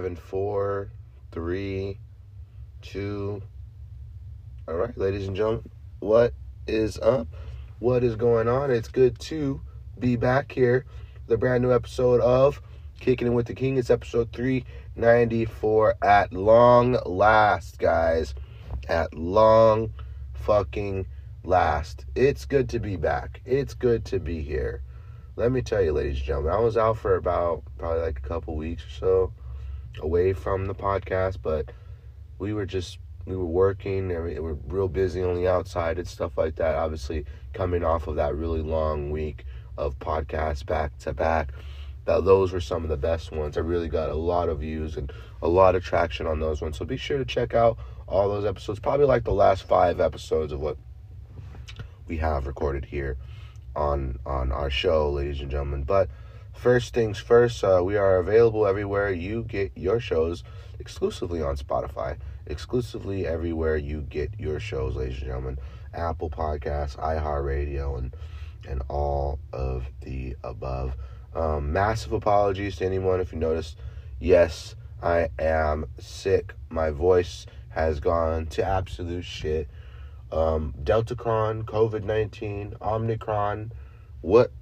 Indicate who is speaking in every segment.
Speaker 1: Live in four, three, two. All right, ladies and gentlemen, what is up? What is going on? It's good to be back here. The brand new episode of Kicking It with the King. It's episode 394 at long last, guys. At long fucking last. It's good to be back. It's good to be here. Let me tell you, ladies and gentlemen, I was out for about probably like a couple weeks or so away from the podcast, but we were just we were working and we were real busy on the outside and stuff like that. Obviously, coming off of that really long week of podcasts back to back, that those were some of the best ones. I really got a lot of views and a lot of traction on those ones. So be sure to check out all those episodes. Probably like the last five episodes of what we have recorded here on on our show, ladies and gentlemen. But first things first, uh, we are available everywhere you get your shows, exclusively on Spotify, exclusively everywhere you get your shows, ladies and gentlemen. Apple Podcasts, iHeartRadio, and and all of the above. Um, massive apologies to anyone if you noticed. Yes, I am sick. My voice has gone to absolute shit. Um, Deltacron, COVID 19, Omnicron, What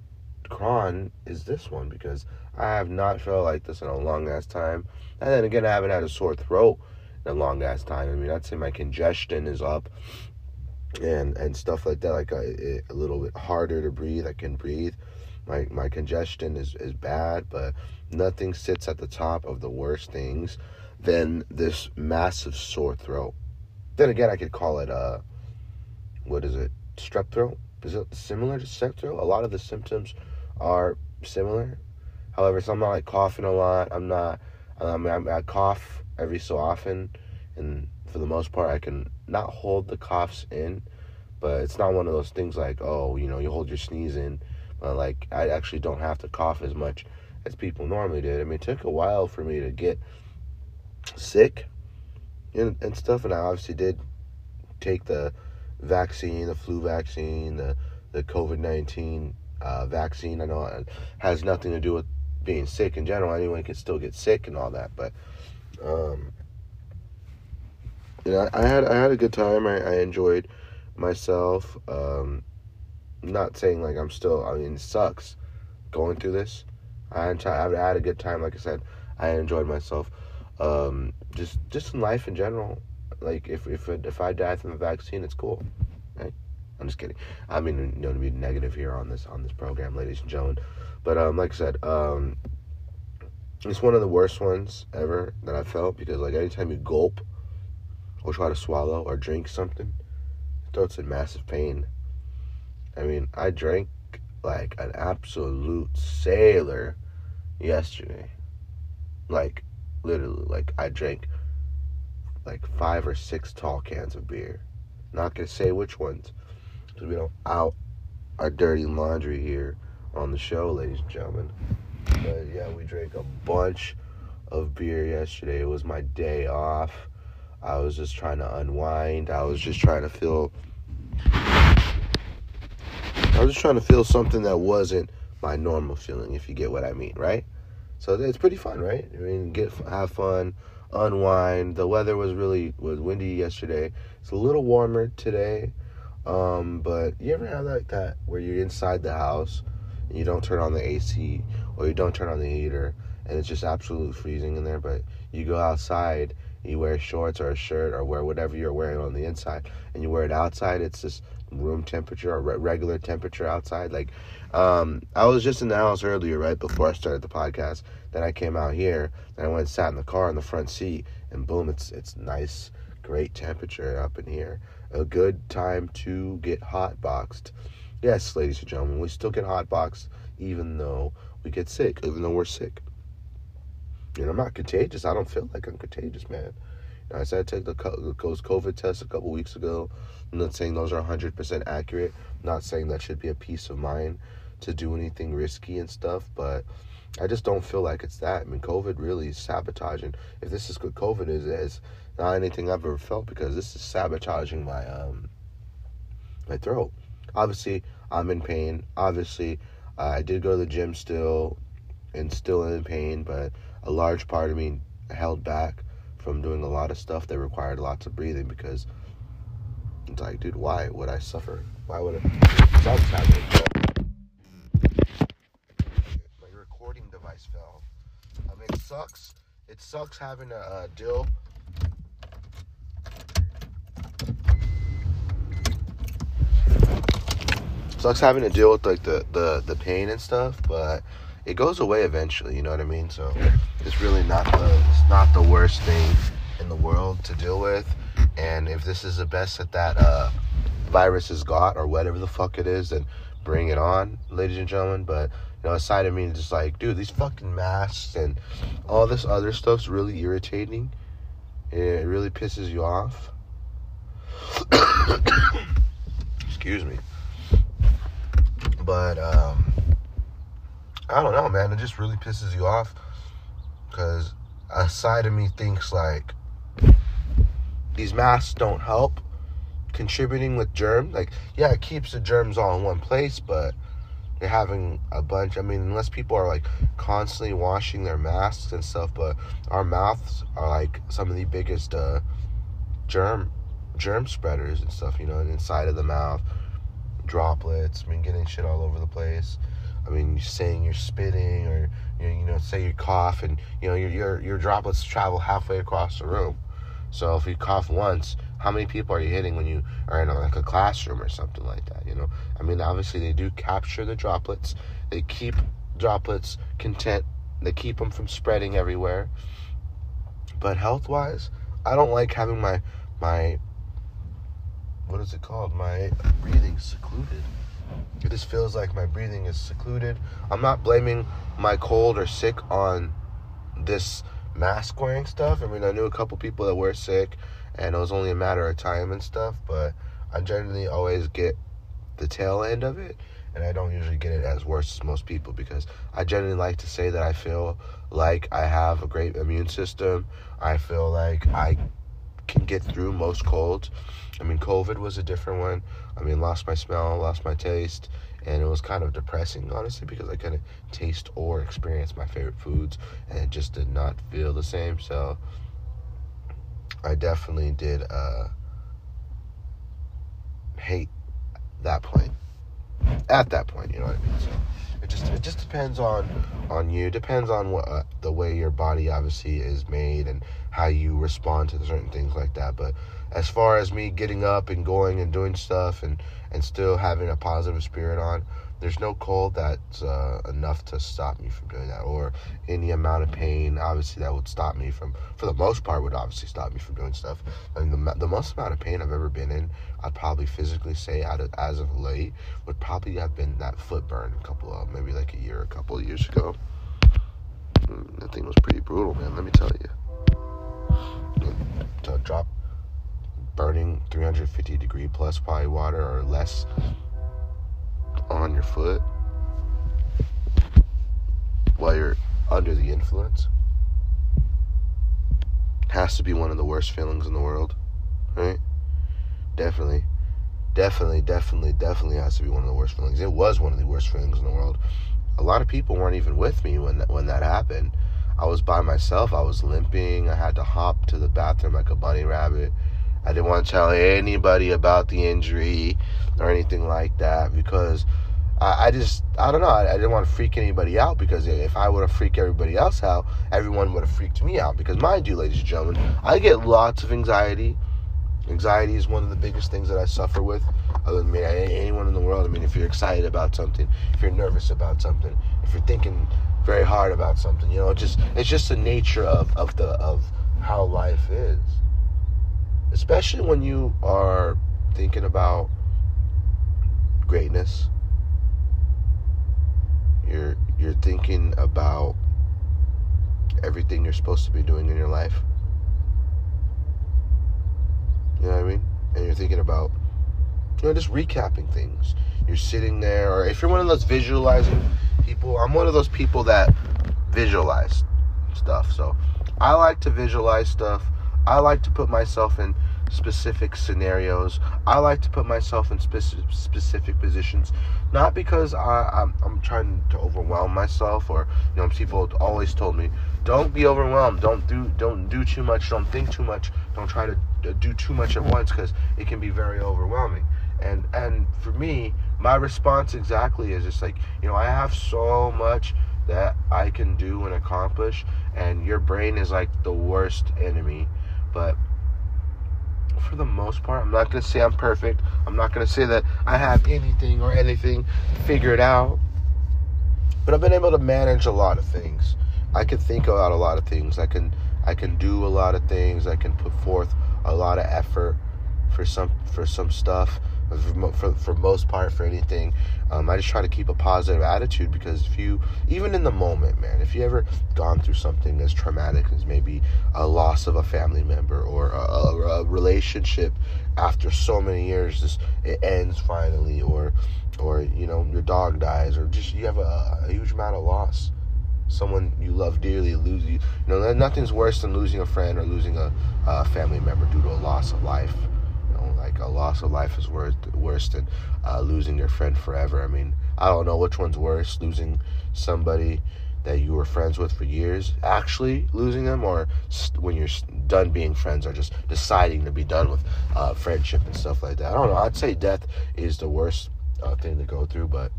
Speaker 1: cron is this one? Because I have not felt like this in a long ass time. And then again, I haven't had a sore throat in a long ass time. I mean, I'd say my congestion is up and and stuff like that. Like a, a little bit harder to breathe. I can breathe. My my congestion is is bad, but nothing sits at the top of the worst things than this massive sore throat. Then again, I could call it uh, what is it? Strep throat. Is it similar to strep throat? A lot of the symptoms are similar. However, so I'm not like coughing a lot. I'm not. I mean, I, cough every so often, and for the most part, I can not hold the coughs in. But it's not one of those things like, oh, you know, you hold your sneeze in. But like, I actually don't have to cough as much as people normally did. I mean, it took a while for me to get sick and, and stuff, and I obviously did take the vaccine, the flu vaccine, the the COVID nineteen uh, vaccine. I know it has nothing to do with being sick in general. Anyone can still get sick and all that, but um, you know, I had I had a good time. I, I enjoyed myself. Um, not saying like I'm still. I mean, it sucks going through this. I had, I had a good time. Like I said, I enjoyed myself. Um, just just in life in general. Like if if if I die from the vaccine, it's cool. I'm just kidding. I mean, you know, to be negative here on this on this program, ladies and gentlemen. But um, like I said, um, it's one of the worst ones ever that I felt because like anytime you gulp or try to swallow or drink something, it throats in massive pain. I mean, I drank like an absolute sailor yesterday. Like literally, like I drank like five or six tall cans of beer. Not gonna say which ones, because we don't out our dirty laundry here on the show, ladies and gentlemen. But yeah, we drank a bunch of beer yesterday. It was my day off. I was just trying to unwind. I was just trying to feel. I was just trying to feel something that wasn't my normal feeling, if you get what I mean, right? So it's pretty fun, right? I mean, get have fun, unwind. The weather was really was windy yesterday. It's a little warmer today. Um, but you ever have like that where you're inside the house and you don't turn on the AC or you don't turn on the heater and it's just absolutely freezing in there, but you go outside, you wear shorts or a shirt or wear whatever you're wearing on the inside and you wear it outside, it's just room temperature or regular temperature outside. Like, um, I was just in the house earlier, right before I started the podcast. Then I came out here. Then I went and sat in the car in the front seat, and boom, it's it's nice, great temperature up in here. A good time to get hot boxed. Yes, ladies and gentlemen, we still get hot boxed even though we get sick, even though we're sick. And I'm not contagious. I don't feel like I'm contagious, man. I said I took the COVID test a couple weeks ago. I'm not saying those are 100% accurate. I'm not saying that should be a peace of mind to do anything risky and stuff, but I just don't feel like it's that. I mean, COVID really is sabotaging. If this is what COVID is, it's not anything I've ever felt because this is sabotaging my um my throat. Obviously, I'm in pain. Obviously, uh, I did go to the gym still, and still in pain, but a large part of me held back from doing a lot of stuff that required lots of breathing because it's like, dude, why would I suffer? Why would it? Something's happening. My recording device fell. I mean, it sucks. It sucks having a deal. Sucks having to deal with like the, the, the pain and stuff, but it goes away eventually. You know what I mean? So it's really not the it's not the worst thing in the world to deal with. And if this is the best that that uh, virus has got or whatever the fuck it is, then bring it on, ladies and gentlemen. But you know, aside of me, just like, dude, these fucking masks and all this other stuff's really irritating. It really pisses you off. Excuse me. But um I don't know, man. It just really pisses you off because a side of me thinks like these masks don't help contributing with germs. Like, yeah, it keeps the germs all in one place, but you're having a bunch. I mean, unless people are like constantly washing their masks and stuff, but our mouths are like some of the biggest uh, germ germ spreaders and stuff. You know, inside of the mouth, droplets. I mean, getting shit all over the place. I mean, you're saying you're spitting, or you know, say you cough, and you know your your your droplets travel halfway across the room. So if you cough once, how many people are you hitting when you are in a, like a classroom or something like that? You know, I mean, obviously they do capture the droplets. They keep droplets content. They keep them from spreading everywhere. But health wise, I don't like having my my what is it called? My breathing secluded. It just feels like my breathing is secluded. I'm not blaming my cold or sick on this mask wearing stuff. I mean, I knew a couple people that were sick, and it was only a matter of time and stuff, but I generally always get the tail end of it, and I don't usually get it as worse as most people because I generally like to say that I feel like I have a great immune system. I feel like I can get through most colds. I mean, COVID was a different one. I mean, lost my smell, lost my taste, and it was kind of depressing, honestly, because I couldn't taste or experience my favorite foods, and it just did not feel the same. So, I definitely did uh, hate that point. At that point, you know what I mean. So it just it just depends on on you. Depends on what uh, the way your body obviously is made and how you respond to certain things like that. But as far as me getting up and going and doing stuff and and still having a positive spirit on, there's no cold that's uh, enough to stop me from doing that or any amount of pain obviously that would stop me from for the most part would obviously stop me from doing stuff. I mean the, the most amount of pain i've ever been in i'd probably physically say out of, as of late would probably have been that foot burn a couple of maybe like a year a couple of years ago. Mm, that thing was pretty brutal man let me tell you. To drop burning 350 degree plus probably water or less on your foot while you're under the influence has to be one of the worst feelings in the world, right? Definitely, definitely, definitely, definitely has to be one of the worst feelings. It was one of the worst feelings in the world. a lot of people weren't even with me when that, when that happened. I was by myself. I was limping. I had to hop to the bathroom like a bunny rabbit. I didn't want to tell anybody about the injury or anything like that because I, I just, I don't know. I, I, didn't want to freak anybody out because if I would have freaked everybody else out, everyone would have freaked me out. Because, mind you, ladies and gentlemen, I get lots of anxiety. Anxiety is one of the biggest things that I suffer with. Other than me, anyone in the world. I mean, if you're excited about something, if you're nervous about something, if you're thinking very hard about something, you know, it just it's just the nature of of the of how life is. Especially when you are thinking about greatness. You're you're thinking about everything you're supposed to be doing in your life. You know what I mean? And you're thinking about, you know, just recapping things. You're sitting there, or if you're one of those visualizing people, I'm one of those people that visualize stuff. So I like to visualize stuff. I like to put myself in specific scenarios. I like to put myself in specific specific positions, not because I, I'm, I'm trying to overwhelm myself or you know people always told me don't be overwhelmed, don't do don't do too much, don't think too much, don't try to do too much at once because it can be very overwhelming. And and for me, my response exactly is just like you know I have so much that I can do and accomplish, and your brain is like the worst enemy, but for the most part. I'm not going to say I'm perfect. I'm not going to say that I have anything or anything figured out. But I've been able to manage a lot of things. I can think about a lot of things. I can I can do a lot of things. I can put forth a lot of effort for some for some stuff for, for, for most part for anything um, i just try to keep a positive attitude because if you even in the moment man if you ever gone through something as traumatic as maybe a loss of a family member or a, a, a relationship after so many years just it ends finally or or you know your dog dies or just you have a, a huge amount of loss. Someone you love dearly lose you you know nothing's worse than losing a friend or losing a, a family member due to a loss of life a loss of life is worse worse than uh, losing your friend forever. I mean, I don't know which one's worse: losing somebody that you were friends with for years, actually losing them, or st- when you're done being friends, or just deciding to be done with uh, friendship and stuff like that. I don't know. I'd say death is the worst uh, thing to go through, but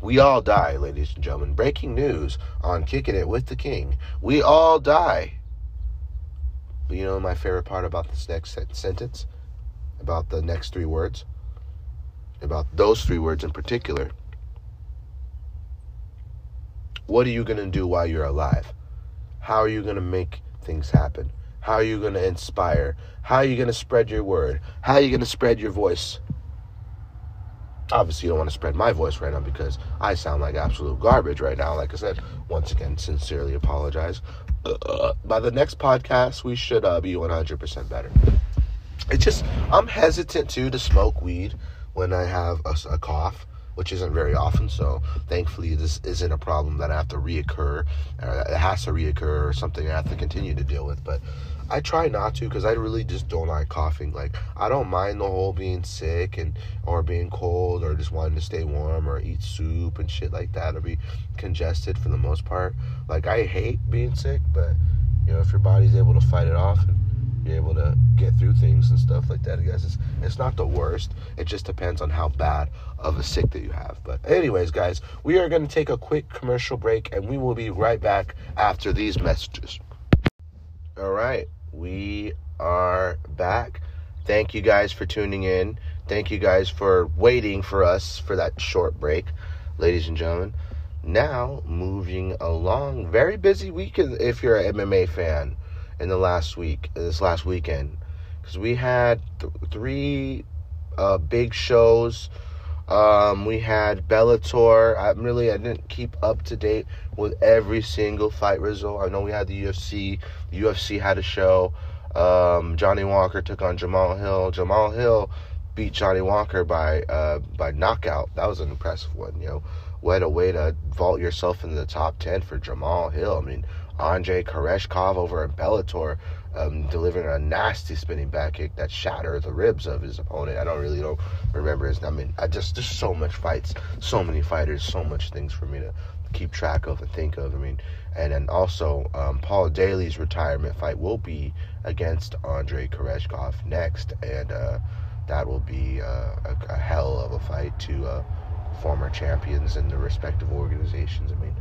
Speaker 1: we all die, ladies and gentlemen. Breaking news on Kicking It with the King. We all die. But you know my favorite part about this next sentence? About the next three words, about those three words in particular. What are you going to do while you're alive? How are you going to make things happen? How are you going to inspire? How are you going to spread your word? How are you going to spread your voice? Obviously, you don't want to spread my voice right now because I sound like absolute garbage right now. Like I said, once again, sincerely apologize. Uh, by the next podcast, we should uh, be 100% better it's just I'm hesitant too to smoke weed when I have a, a, cough, which isn't very often. So thankfully, this isn't a problem that I have to reoccur. It has to reoccur or something I have to continue to deal with. But I try not to because I really just don't like coughing. Like I don't mind the whole being sick and or being cold or just wanting to stay warm or eat soup and shit like that or be congested for the most part. Like I hate being sick, but you know if your body's able to fight it off. And, you're able to get through things and stuff like that. I guess it's it's not the worst. It just depends on how bad of a sick that you have. But anyways, guys, we are going to take a quick commercial break, and we will be right back after these messages. All right, we are back. Thank you guys for tuning in. Thank you guys for waiting for us for that short break, ladies and gentlemen. Now, moving along, very busy week if you're an MMA fan in the last week, this last weekend, because we had th- three uh, big shows. Um, we had Bellator. I really I didn't keep up to date with every single fight result. I know we had the UFC. The UFC had a show. Um, Johnny Walker took on Jamahal Hill. Jamahal Hill beat Johnny Walker by uh, by knockout. That was an impressive one. You know, what a way to vault yourself into the top ten for Jamahal Hill. I mean, Andre Koreshkov over in Bellator. um, delivering a nasty spinning back kick that shattered the ribs of his opponent. I don't really don't remember his. I mean, I just there's so much fights, so many fighters, so much things for me to keep track of and think of. I mean, and then also um, Paul Daley's retirement fight will be against Andre Koreshkov next, and uh, that will be uh, a, a, hell of a fight to uh, former champions in the respective organizations. I mean,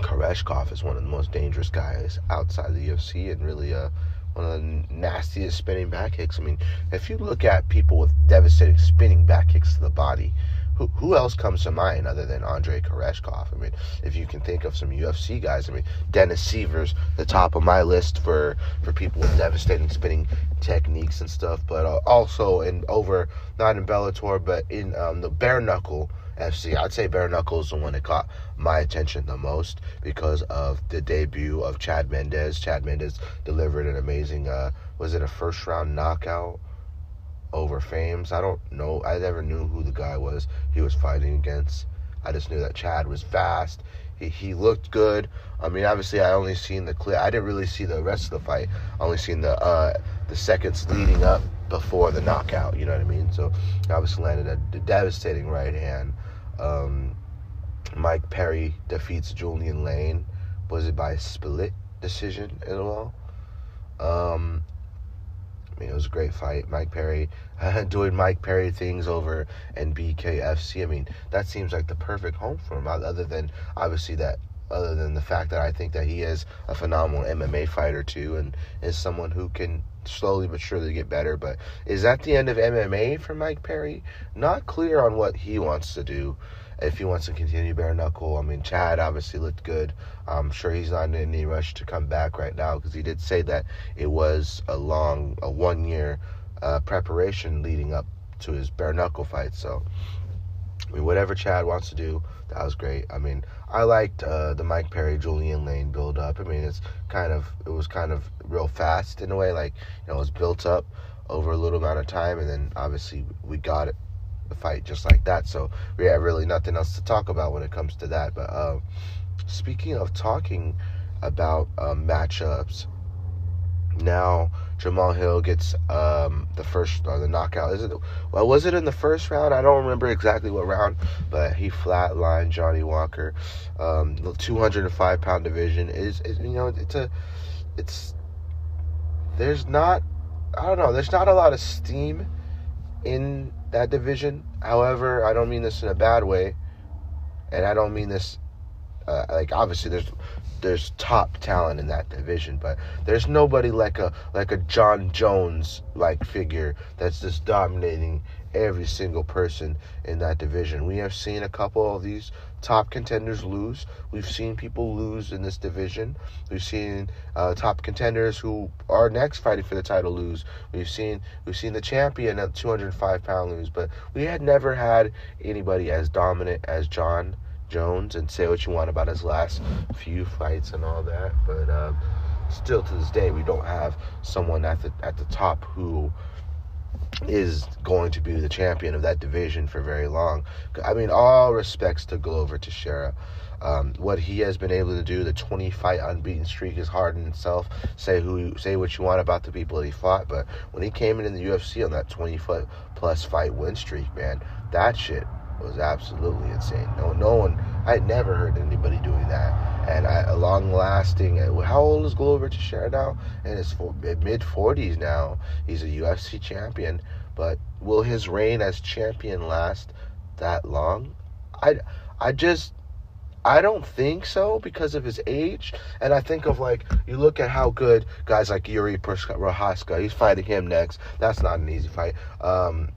Speaker 1: Koreshkov is one of the most dangerous guys outside the UFC, and really uh, one of the nastiest spinning back kicks. I mean, if you look at people with devastating spinning back kicks to the body, who, who else comes to mind other than Andre Koreshkov? I mean, if you can think of some UFC guys, I mean, Dennis Siver's the top of my list for, for people with devastating spinning techniques and stuff, but uh, also in over, not in Bellator, but in um, the bare knuckle FC. I'd say bare Knuckles the one that caught my attention the most because of the debut of Chad Mendes. Chad Mendes delivered an amazing, uh, was it a first round knockout? over Fames. I don't know. I never knew who the guy was he was fighting against. I just knew that Chad was fast. He, he looked good. I mean, obviously, I only seen the clip. I didn't really see the rest of the fight. I only seen the uh, the seconds leading up before the knockout. You know what I mean? So, obviously, landed a devastating right hand. Um, Mike Perry defeats Julian Lane. Was it by split decision as all? Um, I mean, it was a great fight. Mike Perry doing Mike Perry things over and BKFC. I mean, that seems like the perfect home for him. Other than obviously that, other than the fact that I think that he is a phenomenal MMA fighter too, and is someone who can slowly but surely get better. But is that the end of MMA for Mike Perry? Not clear on what he wants to do if he wants to continue bare knuckle. I mean, Chad obviously looked good. I'm sure he's not in any rush to come back right now because he did say that it was a long, a one year uh, preparation leading up to his bare knuckle fight. So, I mean, whatever Chad wants to do, that was great. I mean, I liked uh, the Mike Perry Julian Lane build up. I mean, it's kind of it was kind of real fast in a way, like you know, it was built up over a little amount of time, and then obviously we got it fight just like that. So we have really nothing else to talk about when it comes to that. But uh, speaking of talking about um, matchups, now Jamahal Hill gets um, the first or the knockout. Is it? Well, was it in the first round? I don't remember exactly what round, but he flatlined Johnny Walker. Um, the 205 pound division is, is, you know, it's a, it's. There's not, I don't know. There's not a lot of steam in that division. However, I don't mean this in a bad way, and I don't mean this uh, like obviously there's there's top talent in that division, but there's nobody like a like a Jon Jones like figure that's just dominating every single person in that division. We have seen a couple of these top contenders lose. We've seen people lose in this division. We've seen uh, top contenders who are next fighting for the title lose. We've seen we've seen the champion at 205 pound lose, but we had never had anybody as dominant as Jon Jones. And say what you want about his last few fights and all that, but um, still to this day we don't have someone at the at the top who is going to be the champion of that division for very long. I mean, all respects to Glover Teixeira. Um, what he has been able to do, the 20 fight unbeaten streak is hard in itself. Say who, say what you want about the people he fought, but when he came in in the UFC on that 20 foot plus fight win streak, man, that shit was absolutely insane. No, no one, I had never heard anybody doing that. And I, a long lasting, how old is Glover Teixeira now? In his mid 40s now. He's a UFC champion. But will his reign as champion last that long? I, I just, I don't think so because of his age. And I think of like, you look at how good guys like Jiri Prochazka, he's fighting him next. That's not an easy fight. Um,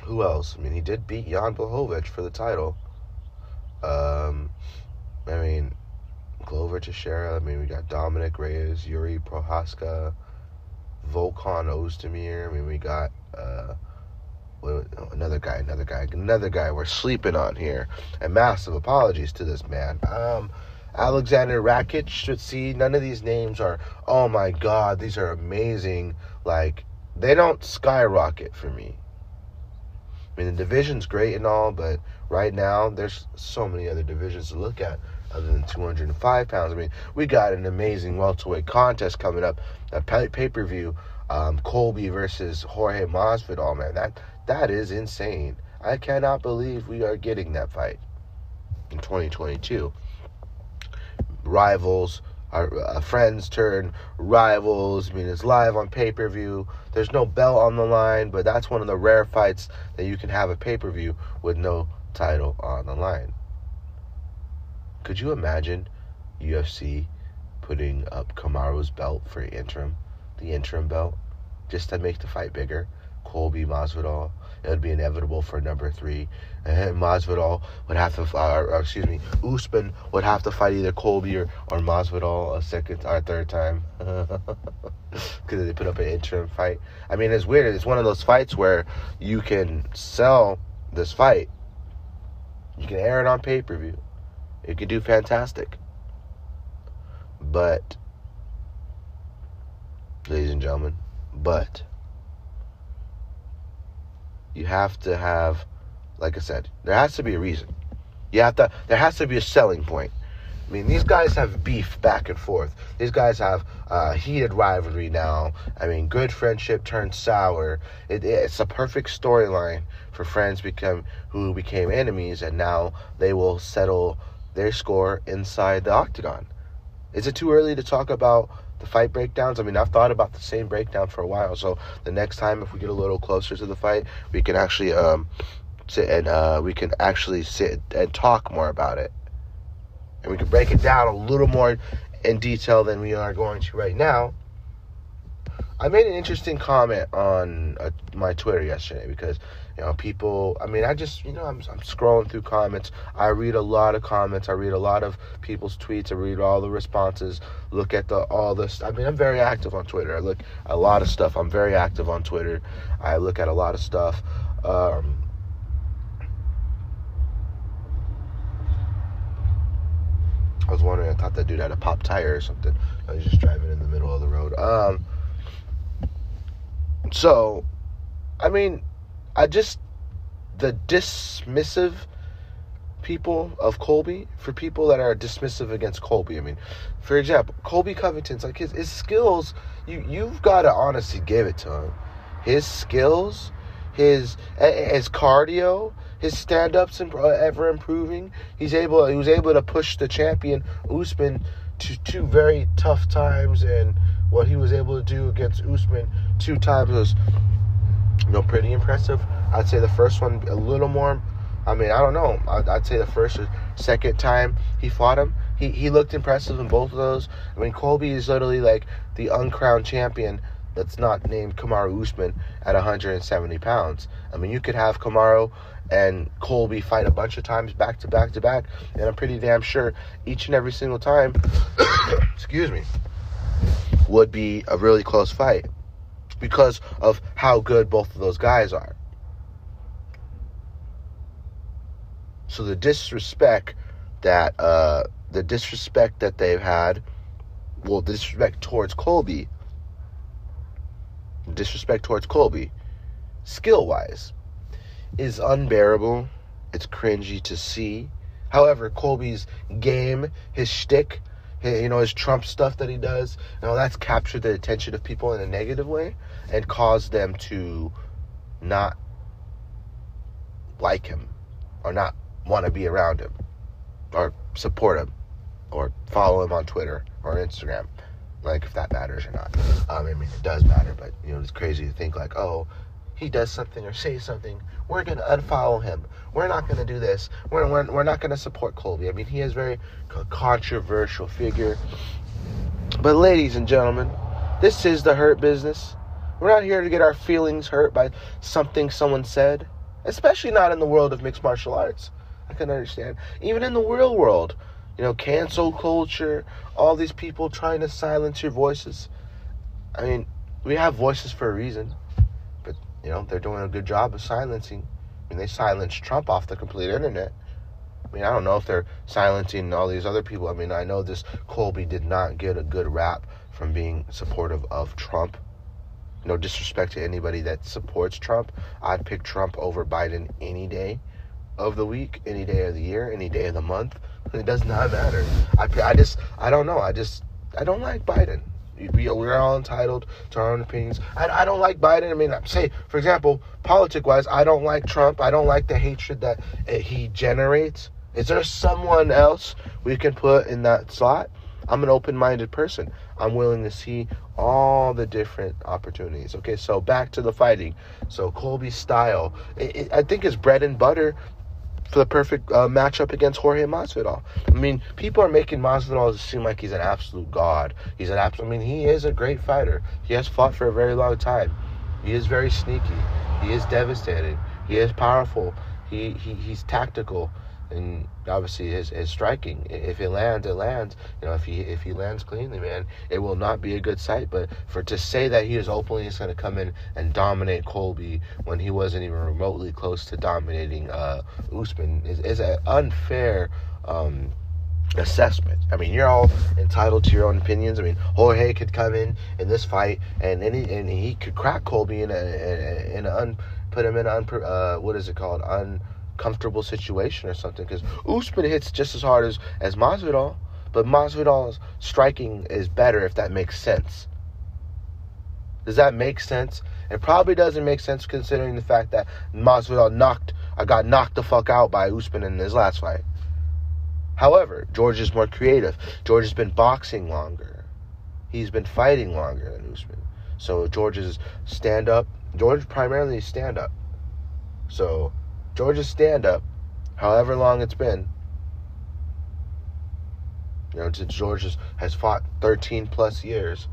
Speaker 1: who else? I mean, he did beat Jan Blachowicz for the title. Um, I mean, Glover Teixeira. I mean, we got Dominick Reyes, Jiri Prochazka, Volkan Ozdemir. I mean, we got uh, another guy, another guy, another guy. We're sleeping on here. And massive apologies to this man. Um, Aleksandar Rakic. Should see none of these names are. Oh my God, these are amazing. Like they don't skyrocket for me. I mean, the division's great and all, but right now there's so many other divisions to look at. other than 205 pounds. I mean, we got an amazing welterweight contest coming up, a pay per view. Um, Colby versus Jorge Masvidal, man, that that is insane. I cannot believe we are getting that fight in 2022. Rivals, our uh, friends turn rivals. I mean, it's live on pay per view. There's no belt on the line, but that's one of the rare fights that you can have a pay per view with no title on the line. Could you imagine UFC putting up Kamaru's belt for interim, the interim belt, just to make the fight bigger? Colby Masvidal, it would be inevitable for number three. And Masvidal would have to, uh, or, excuse me, Usman would have to fight either Colby or, or Masvidal a second or third time because they put up an interim fight. I mean, it's weird. It's one of those fights where you can sell this fight, you can air it on pay per view, it could do fantastic. But, ladies and gentlemen, but you have to have, like I said, there has to be a reason. You have to, there has to be a selling point. I mean, these guys have beef back and forth. These guys have uh, heated rivalry now. I mean, good friendship turned sour. It, it's a perfect storyline for friends become who became enemies, and now they will settle their score inside the octagon. Is it too early to talk about the fight breakdowns? I mean, I've thought about the same breakdown for a while. So the next time, if we get a little closer to the fight, we can actually um, sit and uh, we can actually sit and talk more about it, and we can break it down a little more in detail than we are going to right now. I made an interesting comment on uh, my Twitter yesterday because you know people. I mean, I just you know I'm I'm scrolling through comments. I read a lot of comments. I read a lot of people's tweets. I read all the responses. Look at the all this. I mean, I'm very active on Twitter. I look a lot of stuff. I'm very active on Twitter. I look at a lot of stuff. Um, I was wondering. I thought that dude had a pop tire or something. I was just driving in the middle of the road. Um, so, I mean, I just the dismissive people of Colby for people that are dismissive against Colby. I mean, for example, Colby Covington's like his, his skills. You you've got to honestly give it to him. His skills, his his cardio, his stand ups and ever improving. He's able he was able to push the champion Usman to two very tough times and what he was able to do against Usman two times was you know pretty impressive. I'd say the first one a little more. I mean, I don't know. I'd, I'd say the first or second time he fought him, he he looked impressive in both of those. I mean, Colby is literally like the uncrowned champion that's not named Kamaru Usman at 170 pounds. I mean, you could have Kamaru and Colby fight a bunch of times back to back to back, and I'm pretty damn sure each and every single time, excuse me, would be a really close fight because of how good both of those guys are. So the disrespect that uh, the disrespect that they've had, well, disrespect towards Colby, disrespect towards Colby, skill wise, is unbearable. It's cringy to see. However, Colby's game, his shtick, you know, his Trump stuff that he does, you know, that's captured the attention of people in a negative way and caused them to not like him or not want to be around him or support him or follow him on Twitter or Instagram. Like, if that matters or not. Um, I mean, it does matter, but, you know, it's crazy to think, like, oh, he does something or says something, we're going to unfollow him. We're not going to do this. We're, we're, we're not going to support Colby. I mean, he is very controversial figure. But, ladies and gentlemen, this is the hurt business. We're not here to get our feelings hurt by something someone said, especially not in the world of mixed martial arts. I can understand. Even in the real world, you know, cancel culture, all these people trying to silence your voices. I mean, we have voices for a reason, but, you know, they're doing a good job of silencing. I mean, they silenced Trump off the complete internet. I mean, I don't know if they're silencing all these other people. I mean, I know this Colby did not get a good rap from being supportive of Trump no disrespect to anybody that supports Trump. I'd pick Trump over Biden any day of the week, any day of the year, any day of the month. It does not matter. I, I just, I don't know. I just, I don't like Biden. We, we're all entitled to our own opinions. I, I don't like Biden. I mean, say, for example, politic wise, I don't like Trump. I don't like the hatred that eh, he generates. Is there someone else we can put in that slot? I'm an open minded person. I'm willing to see all the different opportunities. Okay, so back to the fighting. So Colby's style, it, it, I think, is bread and butter for the perfect uh, matchup against Jorge Masvidal. I mean, people are making Masvidal seem like he's an absolute god. He's an absolute. I mean, he is a great fighter. He has fought for a very long time. He is very sneaky. He is devastating. He is powerful. He, he he's tactical and obviously his striking. If it lands, it lands. You know, if he if he lands cleanly, man, it will not be a good sight. But for to say that he is openly just going to come in and dominate Colby when he wasn't even remotely close to dominating uh, Usman is is an unfair. Um, assessment. I mean, you're all entitled to your own opinions. I mean, Jorge could come in in this fight and any and he could crack Colby in a in, a un, put him in un, uh, what is it called un comfortable situation or something. Because Usman hits just as hard as as Masvidal, but Masvidal's striking is better if that makes sense. Does that make sense? It probably doesn't make sense considering the fact that Masvidal knocked, I got knocked the fuck out by Usman in his last fight. However, George is more creative. George has been boxing longer. He's been fighting longer than Usman. So George's stand up. George primarily stand up. So George's stand up, however long it's been, you know, since George has fought 13 plus years.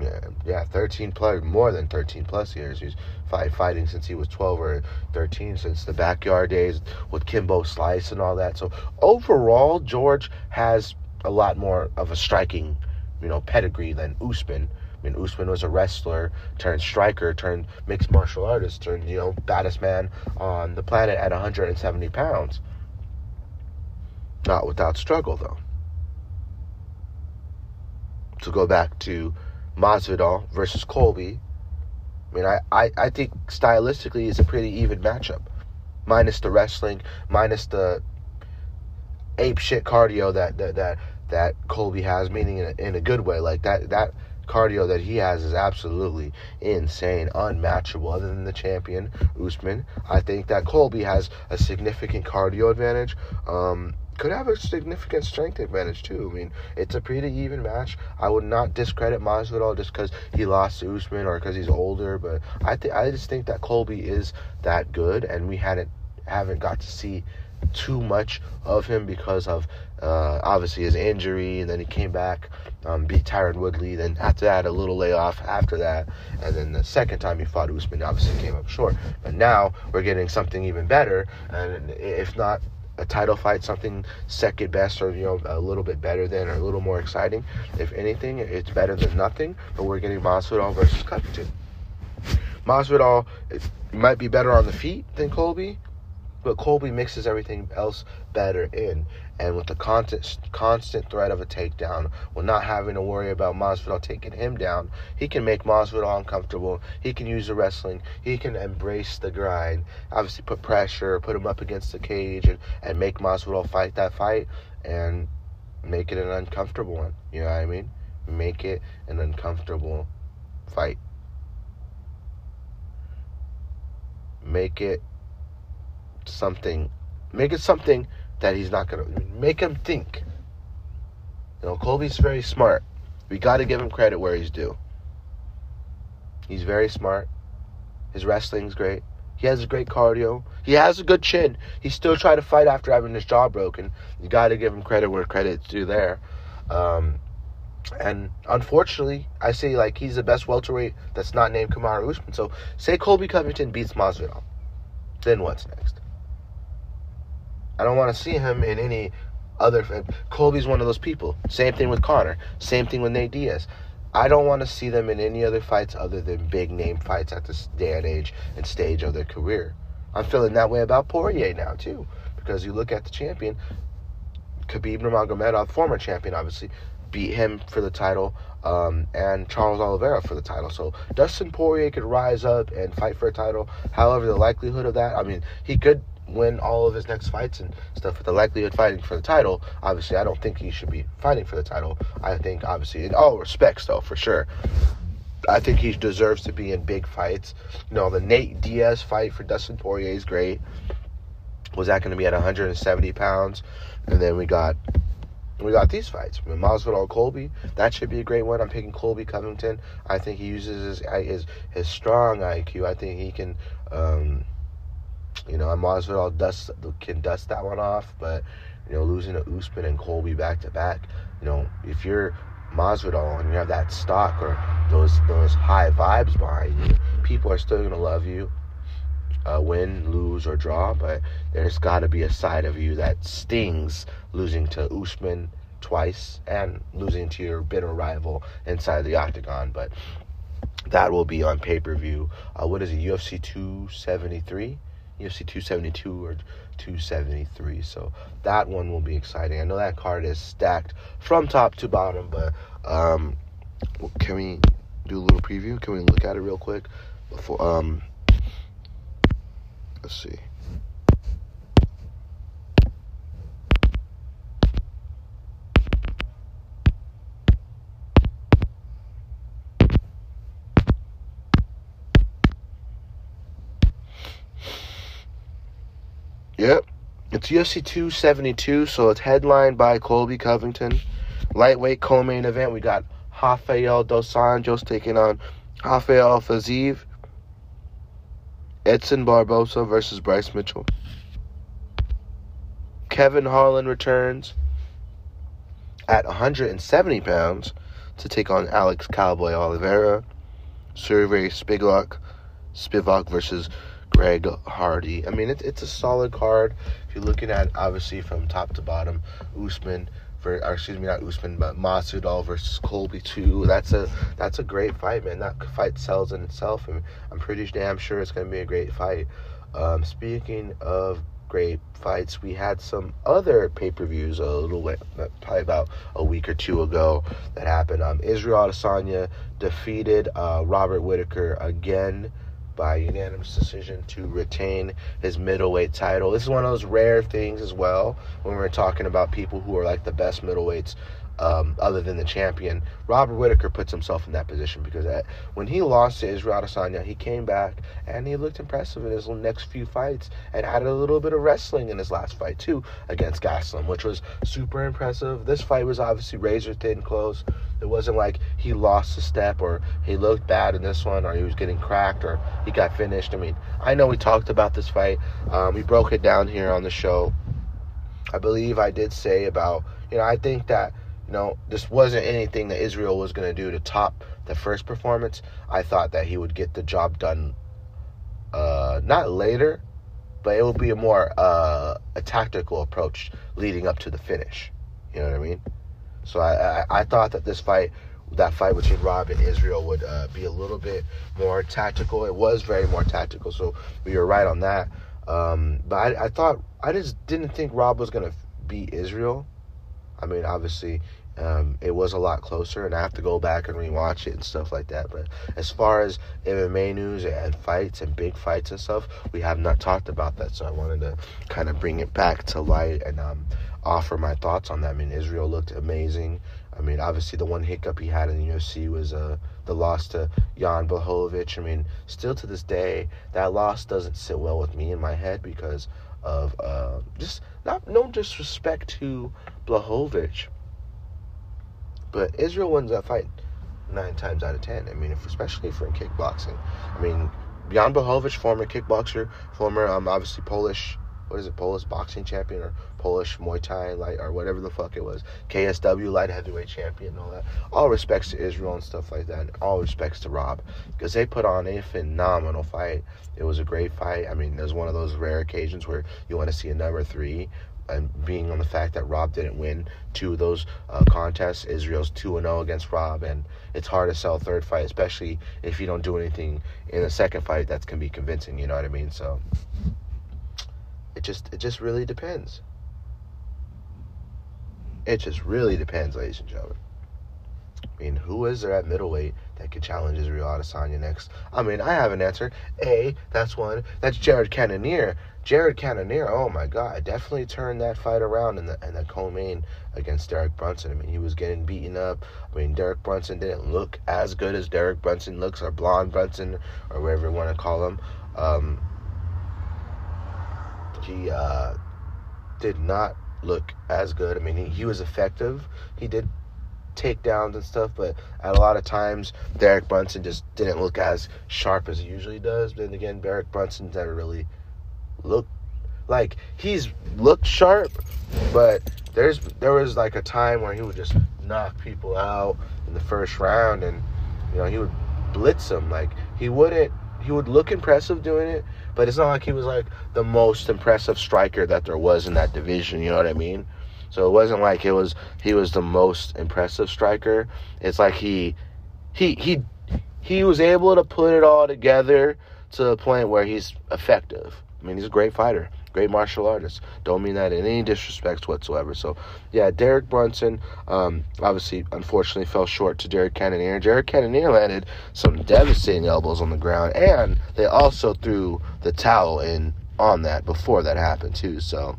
Speaker 1: Yeah, yeah, 13 plus, more than 13 plus years. He's fight, fighting since he was 12 or 13, since the backyard days with Kimbo Slice and all that. So overall, George has a lot more of a striking, you know, pedigree than Usman. I mean, Usman was a wrestler turned striker, turned mixed martial artist, turned, you know, baddest man on the planet at 170 pounds. Not without struggle, though. To go back to Masvidal versus Colby, I mean, I, I, I think stylistically it's a pretty even matchup. Minus the wrestling, minus the ape shit cardio that that that, that Colby has, meaning in a, in a good way. Like that that cardio that he has is absolutely insane, unmatchable. Other than the champion Usman, I think that Colby has a significant cardio advantage. Um, could have a significant strength advantage too. I mean, it's a pretty even match. I would not discredit Masvidal just because he lost to Usman or because he's older, but I think I just think that Colby is that good, and we hadn't haven't got to see too much of him because of uh, obviously his injury, and then he came back, um, beat Tyron Woodley. Then after that, a little layoff after that, and then the second time he fought Usman, obviously came up short. But now we're getting something even better, and if not a title fight, something second best, or you know a little bit better than, or a little more exciting. If anything, it's better than nothing. But we're getting Masvidal versus Covington. Masvidal might be better on the feet than Colby, but Colby mixes everything else better in. And with the constant, constant threat of a takedown, with not having to worry about Masvidal taking him down, he can make Masvidal uncomfortable. He can use the wrestling. He can embrace the grind. Obviously, put pressure, put him up against the cage, and, and make Masvidal fight that fight and make it an uncomfortable one. You know what I mean? Make it an uncomfortable fight. Make it something, make it something that he's not gonna make him think. You know, Colby's very smart. We got to give him credit where he's due. He's very smart. His wrestling's great. He has a great cardio. He has a good chin. He still tried to fight after having his jaw broken. You got to give him credit where credit's due there. Um, and unfortunately, I say like he's the best welterweight that's not named Kamaru Usman. So say Colby Covington beats Masvidal, then what's next? I don't want to see him in any other. Colby's one of those people. Same thing with Conor. Same thing with Nate Diaz. I don't want to see them in any other fights other than big name fights at this day and age and stage of their career. I'm feeling that way about Poirier now too, because you look at the champion, Khabib Nurmagomedov, former champion, obviously, beat him for the title, um, and Charles Oliveira for the title. So Dustin Poirier could rise up and fight for a title. However, the likelihood of that, I mean, he could win all of his next fights and stuff with the likelihood fighting for the title. Obviously, I don't think he should be fighting for the title. I think, obviously, in all respects, though, for sure. I think he deserves to be in big fights. You know, the Nate Diaz fight for Dustin Poirier is great. Was that going to be at 170 pounds? And then we got we got these fights. Masvidal Colby, that should be a great one. I'm picking Colby Covington. I think he uses his his, his strong IQ. I think he can, um, you know, Masvidal dust can dust that one off. But you know, losing to Usman and Colby back to back, you know, if you're Masvidal and you have that stock or those those high vibes behind you, people are still gonna love you. Uh, win, lose, or draw, but there's got to be a side of you that stings losing to Usman twice and losing to your bitter rival inside the octagon. But that will be on pay per view. Uh, what is it? UFC 273, UFC 272 or 273. So that one will be exciting. I know that card is stacked from top to bottom, but um, can we do a little preview? Can we look at it real quick before um Let's see. Yep. It's UFC 272, so it's headlined by Colby Covington. Lightweight co-main event, we got Rafael Dos Anjos taking on Rafael Fiziev. Edson Barbosa versus Bryce Mitchell. Kevin Holland returns at 170 pounds to take on Alex Cowboy Oliveira. Sergey Spivak, Spivak versus Greg Hardy. I mean, it, it's a solid card. If you're looking at obviously from top to bottom, Usman for or excuse me, not Usman, but Masvidal versus Colby too. That's a that's a great fight, man. That fight sells in itself, and I'm pretty damn sure it's gonna be a great fight. Um, speaking of great fights, we had some other pay per views a little bit, probably about a week or two ago that happened. Um, Israel Adesanya defeated uh, Robert Whitaker again by unanimous decision to retain his middleweight title. This is one of those rare things as well when we're talking about people who are like the best middleweights um, other than the champion. Robert Whitaker puts himself in that position because when he lost to Israel Adesanya, he came back and he looked impressive in his next few fights and added a little bit of wrestling in his last fight too against Gastelum, which was super impressive. This fight was obviously razor thin close. It wasn't like he lost a step or he looked bad in this one or he was getting cracked or he got finished. I mean, I know we talked about this fight. Um, we broke it down here on the show. I believe I did say about, you know, I think that you know, this wasn't anything that Israel was going to do to top the first performance. I thought that he would get the job done, uh, not later, but it would be a more uh, a tactical approach leading up to the finish. You know what I mean? So I, I, I thought that this fight, that fight between Rob and Israel, would uh, be a little bit more tactical. It was very more tactical, so we were right on that. Um, but I, I thought I just didn't think Rob was gonna beat Israel. I mean, obviously, um, it was a lot closer, and I have to go back and rewatch it and stuff like that. But as far as MMA news and fights and big fights and stuff, we have not talked about that. So I wanted to kind of bring it back to light and um, offer my thoughts on that. I mean, Israel looked amazing. I mean, obviously the one hiccup he had in the UFC was uh, the loss to Jan Blachowicz. I mean, still to this day, that loss doesn't sit well with me in my head because of uh, just not no disrespect to Blachowicz but Israel wins that fight nine times out of ten. I mean, if, especially for in kickboxing. I mean, Jan Blachowicz, former kickboxer, former um, obviously Polish, what is it, Polish boxing champion or Polish Muay Thai light or whatever the fuck it was, KSW light heavyweight champion and all that. All respects to Israel and stuff like that. And all respects to Rob because they put on a phenomenal fight. It was a great fight. I mean, there's one of those rare occasions where you want to see a number three and being on the fact that Rob didn't win two of those uh, contests. Israel's 2 and 0 against Rob, and it's hard to sell third fight, especially if you don't do anything in the second fight that's going to be convincing, you know what I mean? So it just it just really depends. It just really depends, ladies and gentlemen. I mean, who is there at middleweight that could challenge Israel Adesanya next? I mean, I have an answer. A, that's one. That's Jared Cannonier. Jared Cannonier, oh my God, definitely turned that fight around in the in the co-main against Derek Brunson. I mean, he was getting beaten up. I mean, Derek Brunson didn't look as good as Derek Brunson looks, or Blonde Brunson, or whatever you want to call him. Um, he uh, did not look as good. I mean, he, he was effective. He did takedowns and stuff, but at a lot of times, Derek Brunson just didn't look as sharp as he usually does. But then again, Derek Brunson's never really looked like he's looked sharp, but there's there was like a time where he would just knock people out in the first round, and you know he would blitz them. Like he wouldn't he would look impressive doing it, but it's not like he was like the most impressive striker that there was in that division. You know what I mean? So it wasn't like it was he was the most impressive striker. It's like he he he he was able to put it all together to the point where he's effective. I mean, he's a great fighter, great martial artist. Don't mean that in any disrespect whatsoever. So, yeah, Derek Brunson, um, obviously, unfortunately, fell short to Derek Cannonier. Derek Cannonier landed some devastating elbows on the ground, and they also threw the towel in on that before that happened too. So.